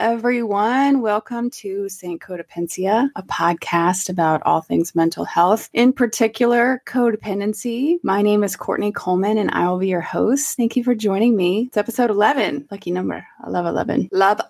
everyone. Welcome to St. Codependencia, a podcast about all things mental health, in particular, codependency. My name is Courtney Coleman, and I will be your host. Thank you for joining me. It's episode 11, lucky number. I love 11. Love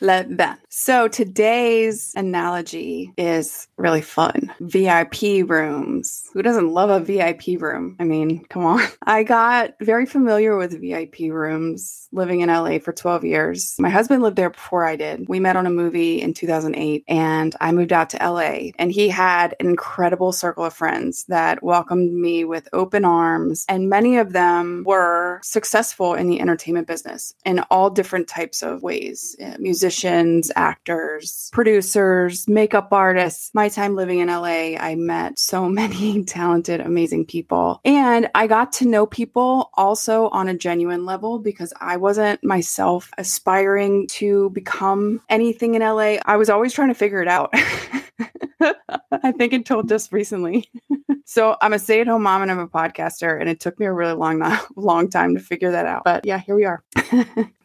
11. So today's analogy is really fun VIP rooms. Who doesn't love a VIP room? I mean, come on. I got very familiar with VIP rooms living in LA for 12 years. My husband lived there before I did. We met on a movie in 2008 and I moved out to LA. And he had an incredible circle of friends that welcomed me with open arms. And many of them were successful in the entertainment business in all different types of ways uh, musicians, actors, producers, makeup artists. My time living in LA, I met so many talented, amazing people. And I got to know people also on a genuine level because I wasn't myself aspiring to become anything in LA. I was always trying to figure it out. I think until just recently. so I'm a stay-at-home mom and I'm a podcaster, and it took me a really long, long time to figure that out. But yeah, here we are.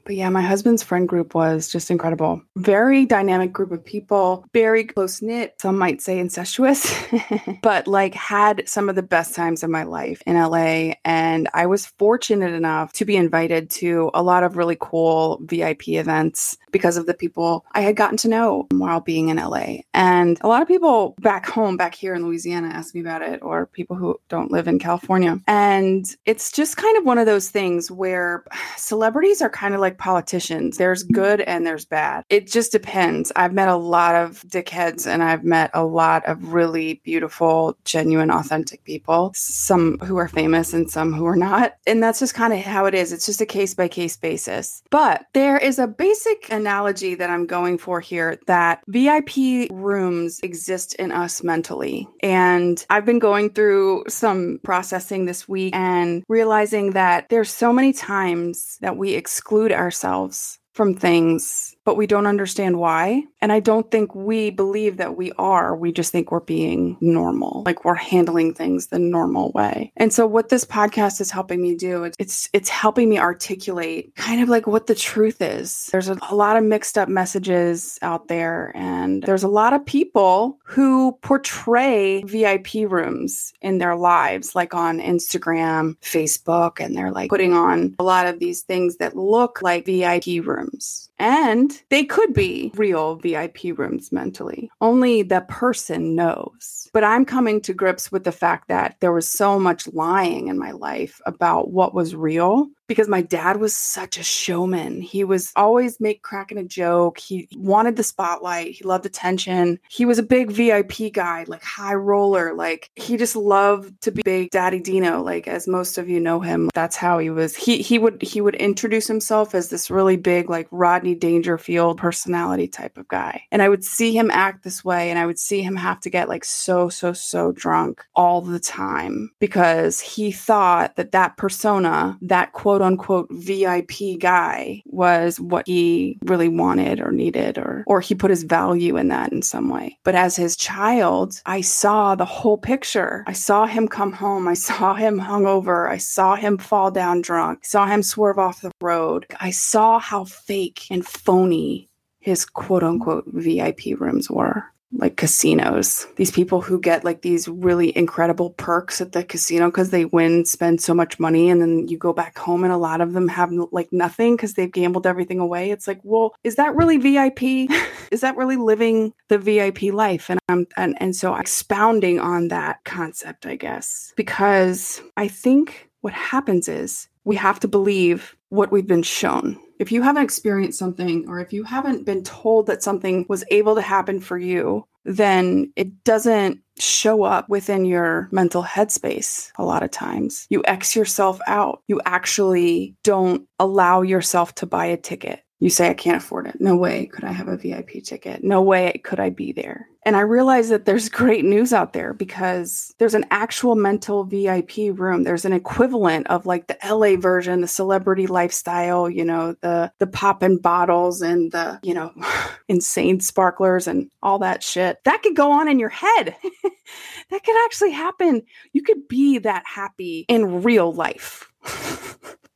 But yeah, my husband's friend group was just incredible. Very dynamic group of people, very close knit, some might say incestuous, but like had some of the best times of my life in LA. And I was fortunate enough to be invited to a lot of really cool VIP events because of the people I had gotten to know while being in LA. And a lot of people back home, back here in Louisiana, ask me about it, or people who don't live in California. And it's just kind of one of those things where celebrities are kind of like politicians. There's good and there's bad. It just depends. I've met a lot of dickheads and I've met a lot of really beautiful, genuine, authentic people, some who are famous and some who are not. And that's just kind of how it is. It's just a case by case basis. But there is a basic analogy that I'm going for here that VIP rooms exist in us mentally. And I've been going through some processing this week and realizing that there's so many times that we exclude ourselves from things but we don't understand why. And I don't think we believe that we are. We just think we're being normal, like we're handling things the normal way. And so what this podcast is helping me do, it's it's helping me articulate kind of like what the truth is. There's a, a lot of mixed up messages out there and there's a lot of people who portray VIP rooms in their lives like on Instagram, Facebook and they're like putting on a lot of these things that look like VIP rooms. And they could be real VIP rooms mentally. Only the person knows. But I'm coming to grips with the fact that there was so much lying in my life about what was real because my dad was such a showman. He was always make cracking a joke. He wanted the spotlight. He loved attention. He was a big VIP guy, like high roller. Like he just loved to be big Daddy Dino, like as most of you know him. That's how he was. He he would he would introduce himself as this really big like Rodney Dangerfield personality type of guy. And I would see him act this way and I would see him have to get like so so so drunk all the time because he thought that that persona, that quote quote unquote VIP guy was what he really wanted or needed or or he put his value in that in some way. But as his child, I saw the whole picture. I saw him come home. I saw him hungover. I saw him fall down drunk. Saw him swerve off the road. I saw how fake and phony his quote unquote VIP rooms were like casinos. These people who get like these really incredible perks at the casino because they win, spend so much money, and then you go back home and a lot of them have like nothing because they've gambled everything away. It's like, well, is that really VIP? is that really living the VIP life? And I'm and, and so expounding on that concept, I guess, because I think what happens is we have to believe what we've been shown if you haven't experienced something or if you haven't been told that something was able to happen for you, then it doesn't show up within your mental headspace a lot of times. You X yourself out. You actually don't allow yourself to buy a ticket. You say, I can't afford it. No way could I have a VIP ticket. No way could I be there. And I realize that there's great news out there because there's an actual mental VIP room. There's an equivalent of like the LA version, the celebrity lifestyle, you know, the the pop and bottles and the, you know, insane sparklers and all that shit. That could go on in your head. that could actually happen. You could be that happy in real life.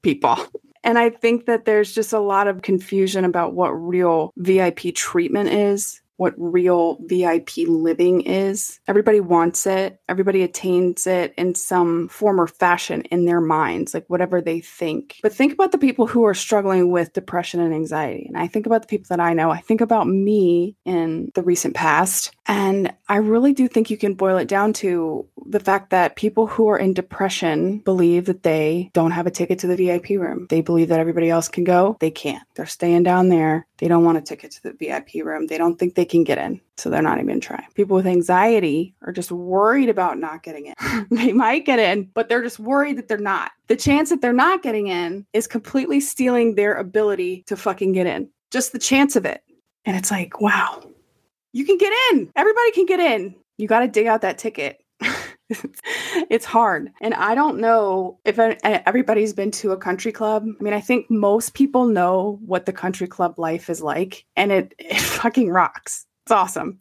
People. And I think that there's just a lot of confusion about what real VIP treatment is what real VIP living is. Everybody wants it, everybody attains it in some form or fashion in their minds, like whatever they think. But think about the people who are struggling with depression and anxiety. And I think about the people that I know. I think about me in the recent past. And I really do think you can boil it down to the fact that people who are in depression believe that they don't have a ticket to the VIP room. They believe that everybody else can go. They can't. They're staying down there. They don't want a ticket to the VIP room. They don't think they can get in. So they're not even going to try. People with anxiety are just worried about not getting in. they might get in, but they're just worried that they're not. The chance that they're not getting in is completely stealing their ability to fucking get in. Just the chance of it. And it's like, wow, you can get in. Everybody can get in. You got to dig out that ticket. it's hard. And I don't know if everybody's been to a country club. I mean, I think most people know what the country club life is like, and it, it fucking rocks. It's awesome.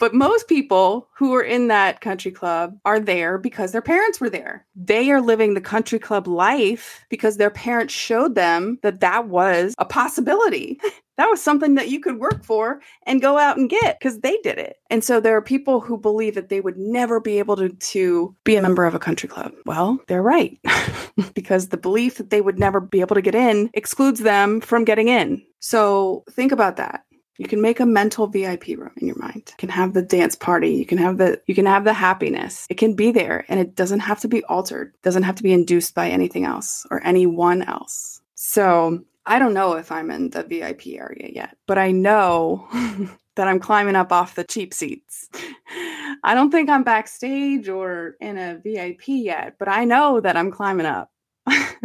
but most people who are in that country club are there because their parents were there. They are living the country club life because their parents showed them that that was a possibility. that was something that you could work for and go out and get because they did it. And so there are people who believe that they would never be able to, to be a member of a country club. Well, they're right because the belief that they would never be able to get in excludes them from getting in. So think about that. You can make a mental VIP room in your mind. You can have the dance party. You can have the you can have the happiness. It can be there and it doesn't have to be altered. It doesn't have to be induced by anything else or anyone else. So I don't know if I'm in the VIP area yet, but I know that I'm climbing up off the cheap seats. I don't think I'm backstage or in a VIP yet, but I know that I'm climbing up.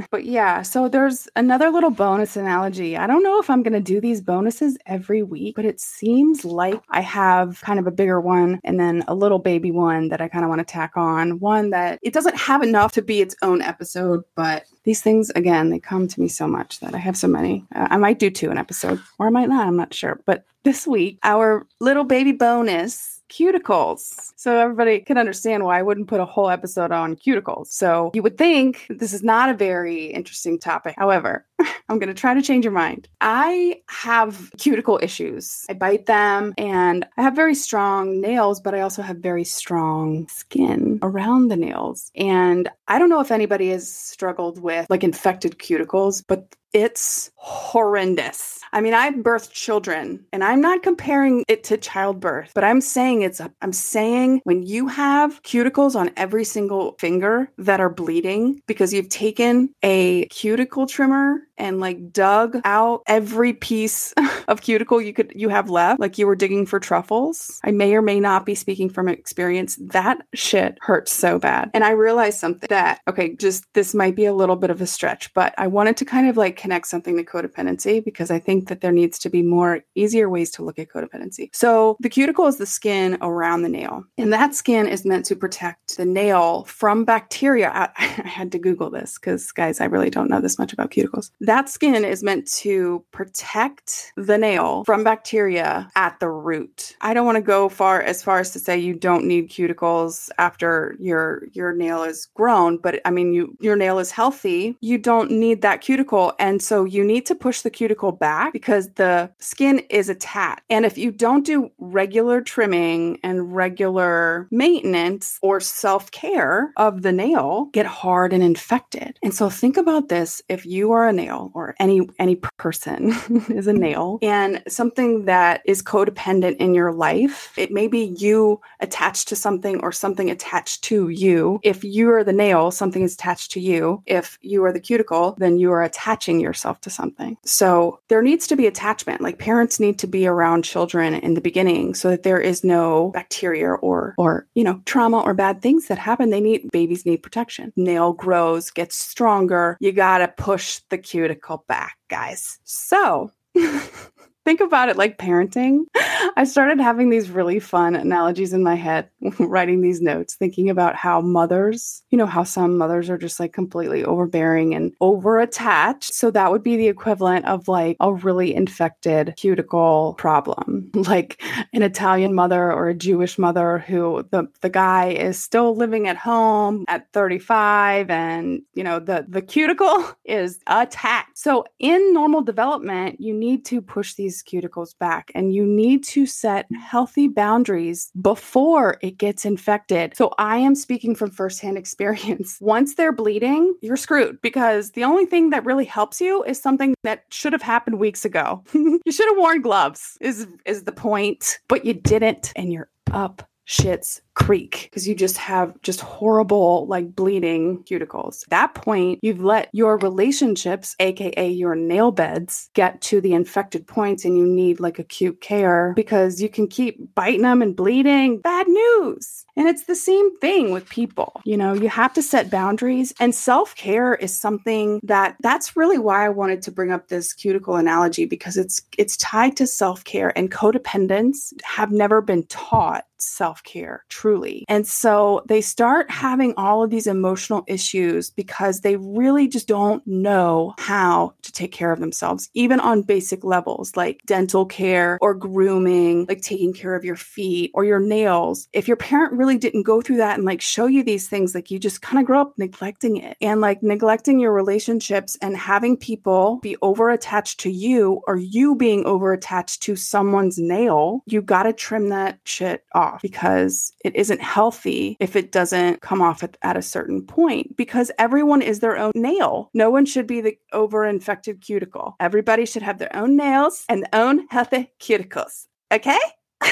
But yeah, so there's another little bonus analogy. I don't know if I'm going to do these bonuses every week, but it seems like I have kind of a bigger one and then a little baby one that I kind of want to tack on. One that it doesn't have enough to be its own episode, but these things, again, they come to me so much that I have so many. Uh, I might do two an episode or I might not. I'm not sure. But this week, our little baby bonus cuticles. So everybody can understand why I wouldn't put a whole episode on cuticles. So you would think this is not a very interesting topic. However, I'm going to try to change your mind. I have cuticle issues. I bite them and I have very strong nails, but I also have very strong skin around the nails. And I don't know if anybody has struggled with like infected cuticles, but it's horrendous. I mean, I've birthed children and I'm not comparing it to childbirth, but I'm saying it's, a, I'm saying when you have cuticles on every single finger that are bleeding because you've taken a cuticle trimmer and like dug out every piece of cuticle you could you have left like you were digging for truffles. I may or may not be speaking from experience. That shit hurts so bad. And i realized something that okay just this might be a little bit of a stretch but i wanted to kind of like connect something to codependency because i think that there needs to be more easier ways to look at codependency. So the cuticle is the skin around the nail and that skin is meant to protect the nail from bacteria. I, I had to google this because guys i really don't know this much about cuticles. that skin is meant to protect the nail from bacteria at the root. I don't want to go far as far as to say you don't need cuticles after your your nail is grown, but I mean you your nail is healthy, you don't need that cuticle and so you need to push the cuticle back because the skin is attached. And if you don't do regular trimming and regular maintenance or self-care of the nail, get hard and infected. And so think about this if you are a nail nail or any any person is a mm-hmm. nail. And something that is codependent in your life it may be you attached to something or something attached to you. If you are the nail something is attached to you. If you are the cuticle then you are attaching yourself to something. So there needs to be attachment. Like parents need to be around children in the beginning so that there is no bacteria or or you know trauma or bad things that happen. They need babies need protection. Nail grows gets stronger. You got to push the cuticle cuticle back, guys. So, think about it like parenting. I started having these really fun analogies in my head, writing these notes, thinking about how mothers, you know, how some mothers are just like completely overbearing and over attached. So that would be the equivalent of like a really infected cuticle problem, like an Italian mother or a Jewish mother who the, the guy is still living at home at 35 and, you know, the, the cuticle is attacked. So in normal development, you need to push these these cuticles back and you need to set healthy boundaries before it gets infected. So I am speaking from firsthand experience. Once they're bleeding, you're screwed because the only thing that really helps you is something that should have happened weeks ago. you should have worn gloves is is the point, but you didn't and you're up shits creek because you just have just horrible like bleeding cuticles. At that point, you've let your relationships, aka your nail beds, get to the infected points and you need like acute care because you can keep biting them and bleeding. Bad news. And it's the same thing with people. You know, you have to set boundaries and self-care is something that that's really why I wanted to bring up this cuticle analogy because it's it's tied to self-care and codependents have never been taught self-care truly. And so they start having all of these emotional issues because they really just don't know how to take care of themselves, even on basic levels like dental care or grooming, like taking care of your feet or your nails. If your parent really didn't go through that and like show you these things, like you just kind of grow up neglecting it and like neglecting your relationships and having people be over attached to you or you being over attached to someone's nail, you got to trim that shit off because it it isn't healthy if it doesn't come off at, at a certain point because everyone is their own nail. No one should be the over infected cuticle. Everybody should have their own nails and own healthy cuticles. Okay?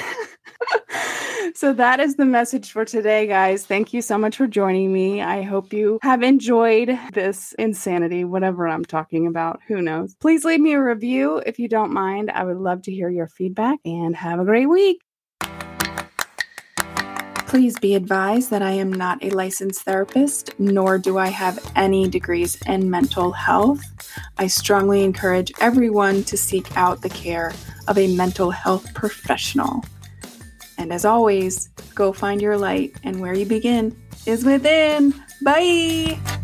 so that is the message for today, guys. Thank you so much for joining me. I hope you have enjoyed this insanity, whatever I'm talking about. Who knows? Please leave me a review if you don't mind. I would love to hear your feedback and have a great week. Please be advised that I am not a licensed therapist, nor do I have any degrees in mental health. I strongly encourage everyone to seek out the care of a mental health professional. And as always, go find your light, and where you begin is within. Bye!